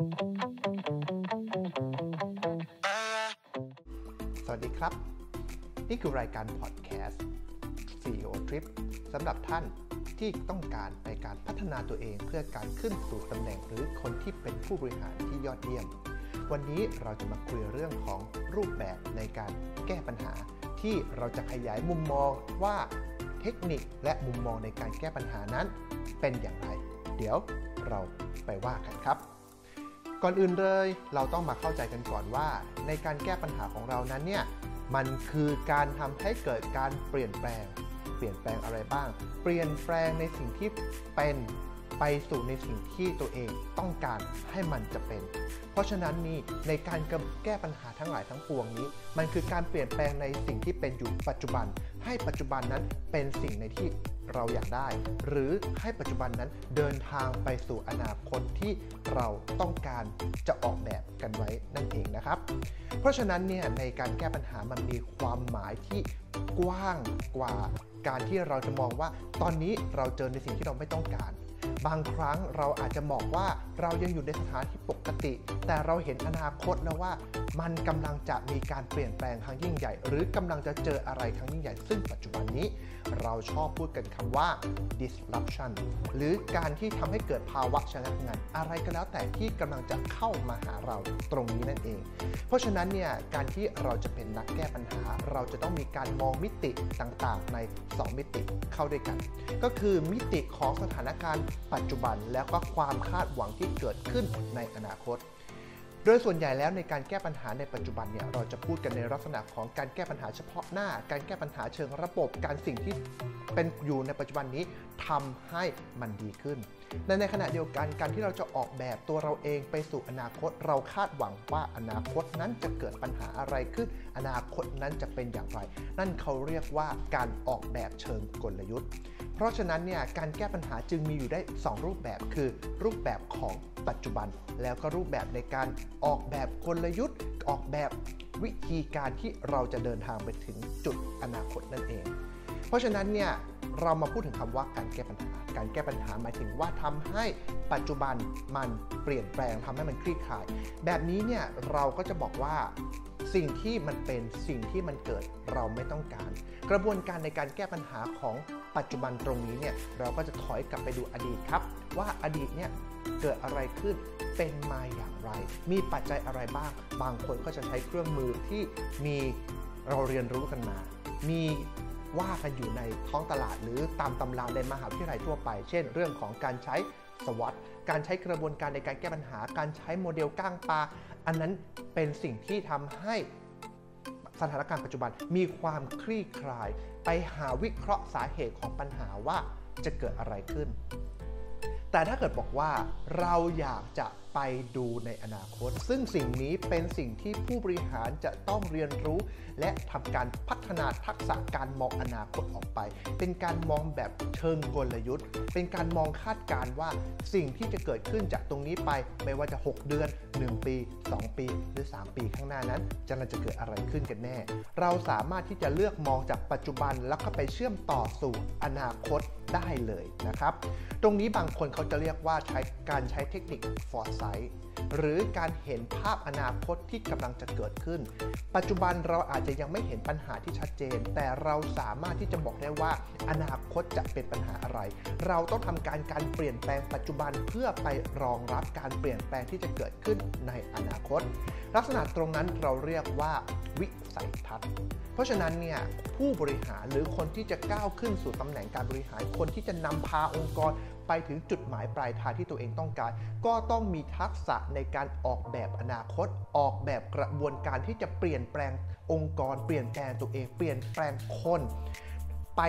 สวัสดีครับ นี่คือรายการพอดแคสต์ CEO Trip สำหรับท่านที่ต้องการในการพัฒนาตัวเองเพื่อการขึ้นสู่ตำแหน่งหรือคนที่เป็นผู้บริหารที่ยอดเยี่ยม วันนี้เราจะมาคุยเรื่องของรูปแบบในการแก้ปัญหา ที่เราจะขยายมุมมองว่าเทคนิคและมุมมองในการแก้ปัญหานั้นเป็นอย่างไร เดี๋ยวเราไปว่ากันครับ ก่อนอื่นเลย เราต้องมาเข้าใจกันก่อนว่า ในการแก้ปัญหาของเรานั้นเนี่ยมันคือการทำให้เกิดการเปลี่ยนแปลง เปลี่ยนแปลงอะไรบ้าง เปลี่ยนแปลงในสิ่งที่เป็นไปสู่ในสิ่งที่ตัวเองต้องการให้มันจะเป็น เพราะฉะนั้นนี่ในการแก้ปัญหาทั้งหลายทั้งปวงนี้ มันคือการเปลี่ยนแปลงในสิ่งที่เป็นอยู่ปัจจุบัน ให้ปัจจุบันนั้นเป็นสิ่งในที่ เราอยากได้ หรือให้ปัจจุบันนั้นเดินทางไปสู่อนาคตที่เราต้องการจะออกแบบกันไว้นั่นเองนะครับ เพราะฉะนั้นเนี่ยในการแก้ปัญหามันมีความหมายที่กว้างกว่าการที่เราจะมองว่าตอนนี้เราเจอในสิ่งที่เราไม่ต้องการ บางครั้งเราอาจจะบอกว่าเรายังอยู่ในสถานที่ปกติ แต่เราเห็นอนาคตแล้วว่า มันกำลังจะมีการเปลี่ยนแปลงครั้งยิ่งใหญ่ หรือกำลังจะเจออะไรครั้งยิ่งใหญ่ ซึ่งปัจจุบันนี้ เราชอบพูดกันคำว่า disruption หรือการที่ทำให้เกิดภาวะชะงักงันอะไรก็แล้วแต่ที่กำลังจะเข้ามาหาเราตรงนี้นั่นเอง เพราะฉะนั้นเนี่ยการที่เราจะเป็นนักแก้ปัญหา เราจะต้องมีการมองมิติต่างๆ ใน 2 มิติเข้าด้วยกัน ก็คือมิติของสถานการณ์ปัจจุบันแล้วก็ความคาดหวังที่เกิดขึ้นในอนาคต โดยส่วนใหญ่แล้วในการแก้ปัญหาในปัจจุบันเนี่ยเราจะพูดกันในลักษณะของการแก้ปัญหาเฉพาะหน้า การแก้ปัญหาเชิงระบบ การสิ่งที่เป็นอยู่ในปัจจุบันนี้ทำให้มันดีขึ้นและในขณะเดียวกันการที่เราจะออกแบบตัวเราเองไปสู่อนาคต เราคาดหวังว่าอนาคตนั้นจะเกิดปัญหาอะไรขึ้น อนาคตนั้นจะเป็นอย่างไร นั่นเขาเรียกว่าการออกแบบเชิงกลยุทธ์ เพราะฉะนั้นเนี่ยการแก้ปัญหาจึงมีอยู่ได้ 2 รูปแบบคือ รูปแบบของปัจจุบันแล้วก็รูปแบบในการออกแบบกลยุทธ์ ออกแบบวิธีการที่เราจะเดินทางไปถึงจุดอนาคตนั่นเอง เพราะฉะนั้นเนี่ยเรามาพูดถึงคำว่าการแก้ปัญหา การแก้ปัญหาหมายถึงว่าทำให้ปัจจุบันมันเปลี่ยนแปลงทำให้มันคลี่คลาย แบบนี้เนี่ยเราก็จะบอกว่า สิ่งที่มันเป็นสิ่งที่มันเกิดเราไม่ต้องการ กระบวนการในการแก้ปัญหาของปัจจุบันตรงนี้เนี่ยเราก็จะถอยกลับไปดูอดีตครับ ว่าอดีตเนี่ยเกิดอะไรขึ้นเป็นมาอย่างไร มีปัจจัยอะไรบ้าง บางคนก็จะใช้เครื่องมือที่มีเราเรียนรู้กันมา มีว่ากันอยู่ในท้องตลาดหรือตามตำราในมหาวิทยาลัยทั่วไป เช่น เรื่องของการใช้สวอตการใช้กระบวนการในการแก้ปัญหา การใช้โมเดลก้างปลา อันนั้นเป็นสิ่งที่ทำให้สถานการณ์ปัจจุบันมีความคลี่คลาย ไปหาวิเคราะห์สาเหตุของปัญหาว่าจะเกิดอะไรขึ้น แต่ถ้าเกิดบอกว่าเราอยากจะไปดูในอนาคต ซึ่งสิ่งนี้เป็นสิ่งที่ผู้บริหารจะต้องเรียนรู้ และทำการพัฒนาทักษะการมองอนาคตออกไป เป็นการมองแบบเชิงกลยุทธ์ เป็นการมองคาดการว่าสิ่งที่จะเกิดขึ้นจากตรงนี้ไปไม่ว่าจะ 6 เดือน 1 ปี 2 ปี หรือ 3 ปีข้างหน้านั้นจะจะเกิดอะไรขึ้นกันแน่ เราสามารถที่จะเลือกมองจากปัจจุบันแล้วก็ไปเชื่อมต่อสู่อนาคตได้เลยนะครับ ตรงนี้บางคนเขาจะเรียกว่าใช้การใช้เทคนิค foresight หรือการเห็นภาพอนาคตที่กำลังจะเกิดขึ้น ปัจจุบันเราอาจจะยังไม่เห็นปัญหาที่ชัดเจน แต่เราสามารถที่จะบอกได้ว่า อนาคตจะเป็นปัญหาอะไร เราต้องทำการการเปลี่ยนแปลงปัจจุบันเพื่อไปรองรับการเปลี่ยนแปลงที่จะเกิดขึ้นในอนาคต ลักษณะตรงนั้นเราเรียกว่าวิสัยทัศน์เพราะฉะนั้นเนี่ยผู้บริหารหรือคนที่จะก้าวขึ้นสู่ตำแหน่งการบริหารคนที่จะนำพาองค์กร ไปถึงจุดหมายปลายทางที่ตัวเองต้องการ ก็ต้องมีทักษะในการออกแบบอนาคต ออกแบบกระบวนการที่จะเปลี่ยนแปลงองค์กร เปลี่ยนแปลงตัวเอง เปลี่ยนแปลงคน ไป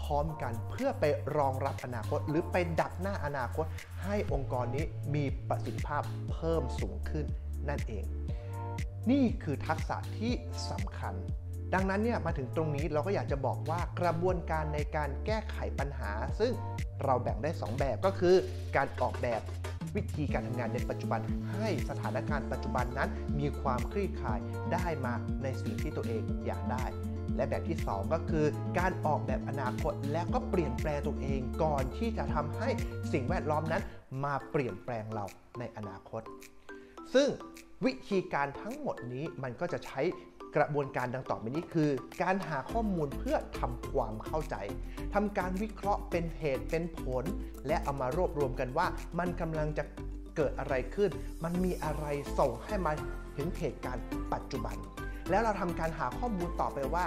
พร้อมๆกันเพื่อไปรองรับอนาคต หรือไปดักหน้าอนาคต ให้องค์กรนี้มีประสิทธิภาพเพิ่มสูงขึ้นนั่นเอง นี่คือทักษะที่สำคัญ ดังนั้นเนี่ยมาถึงตรงนี้เราก็อยากจะบอกว่ากระบวนการในการแก้ไขปัญหา ซึ่งเราแบ่งได้ 2 แบบก็คือ การออกแบบวิธีการทำงานในปัจจุบันให้สถานการณ์ปัจจุบันนั้นมีความคลี่คลายได้มาในสิ่งที่ตัวเองอยากได้ และแบบที่ 2 ก็คือ การออกแบบอนาคตแล้วก็เปลี่ยนแปลงตัวเองก่อนที่จะทำให้สิ่งแวดล้อมนั้น มาเปลี่ยนแปลงเราในอนาคต ซึ่งวิธีการทั้งหมดนี้มันก็จะใช้ กระบวนการดังต่อไปนี้คือ การหาข้อมูลเพื่อทำความเข้าใจทำการวิเคราะห์เป็นเหตุเป็นผล และเอามารวบรวมกันว่า มันกำลังจะเกิดอะไรขึ้น มันมีอะไรส่งให้มาถึงเหตุการณ์ปัจจุบัน แล้วเราทำการหาข้อมูลต่อไปว่า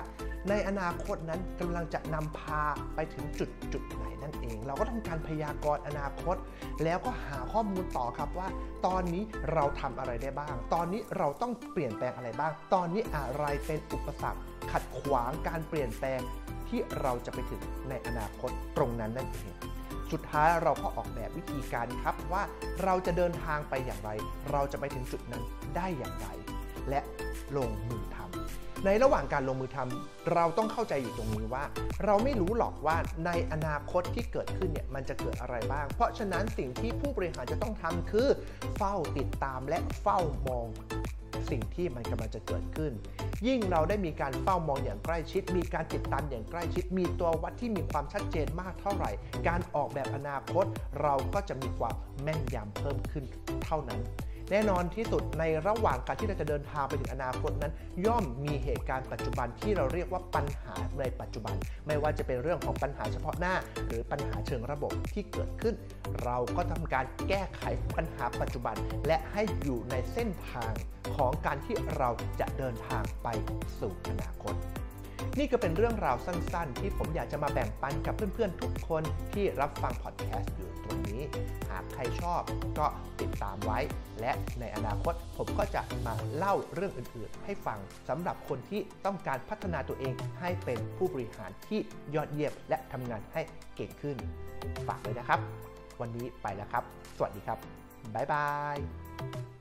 ในอนาคตนั้นกำลังจะนำพาไปถึงจุดจุดไหนนั่นเอง เราก็ทำการพยากรณ์อนาคต แล้วก็หาข้อมูลต่อครับว่า ตอนนี้เราทำอะไรได้บ้าง ตอนนี้เราต้องเปลี่ยนแปลงอะไรบ้าง ตอนนี้อะไรเป็นอุปสรรค ขัดขวางการเปลี่ยนแปลงที่เราจะไปถึงในอนาคตตรงนั้นนั่นเองสุดท้ายเราก็ออกแบบวิธีการครับว่าเราจะเดินทางไปอย่างไร เราจะไปถึงจุดนั้นได้อย่างไร และลงมือทำในระหว่างการลงมือทำเราต้องเข้าใจอยู่ตรงนี้ว่า เราไม่รู้หรอกว่าในอนาคตที่เกิดขึ้นเนี่ยมันจะเกิดอะไรบ้าง เพราะฉะนั้นสิ่งที่ผู้บริหารจะต้องทำคือ เฝ้าติดตามและเฝ้ามองสิ่งที่มันกำลังจะเกิดขึ้น ยิ่งเราได้มีการเฝ้ามองอย่างใกล้ชิด มีการติดตามอย่างใกล้ชิด มีตัววัดที่มีความชัดเจนมากเท่าไหร่ การออกแบบอนาคต เราก็จะมีความแม่นยำเพิ่มขึ้นเท่านั้น แน่นอนที่สุดในระหว่างการที่เราจะเดินทางไปถึงอนาคตนั้น ย่อมมีเหตุการณ์ปัจจุบันที่เราเรียกว่าปัญหาในปัจจุบัน ไม่ว่าจะเป็นเรื่องของปัญหาเฉพาะหน้า หรือปัญหาเชิงระบบที่เกิดขึ้น เราก็ทำการแก้ไขปัญหาปัจจุบัน และให้อยู่ในเส้นทางของการที่เราจะเดินทางไปสู่อนาคต นี่ก็เป็นเรื่องราวสั้นๆ ที่ผมอยากจะมาแบ่งปันกับเพื่อนๆ ทุกคนที่รับฟังพอดแคสต์อยู่ตรงนี้ หากใครชอบก็ติดตามไว้ และในอนาคตผมก็จะมาเล่าเรื่องอื่นๆ ให้ฟังสำหรับคนที่ต้องการพัฒนาตัวเองให้เป็นผู้บริหารที่ยอดเยี่ยมและทำงานให้เก่งขึ้น ฝากเลยนะครับ วันนี้ไปแล้วครับ สวัสดีครับบ๊ายบาย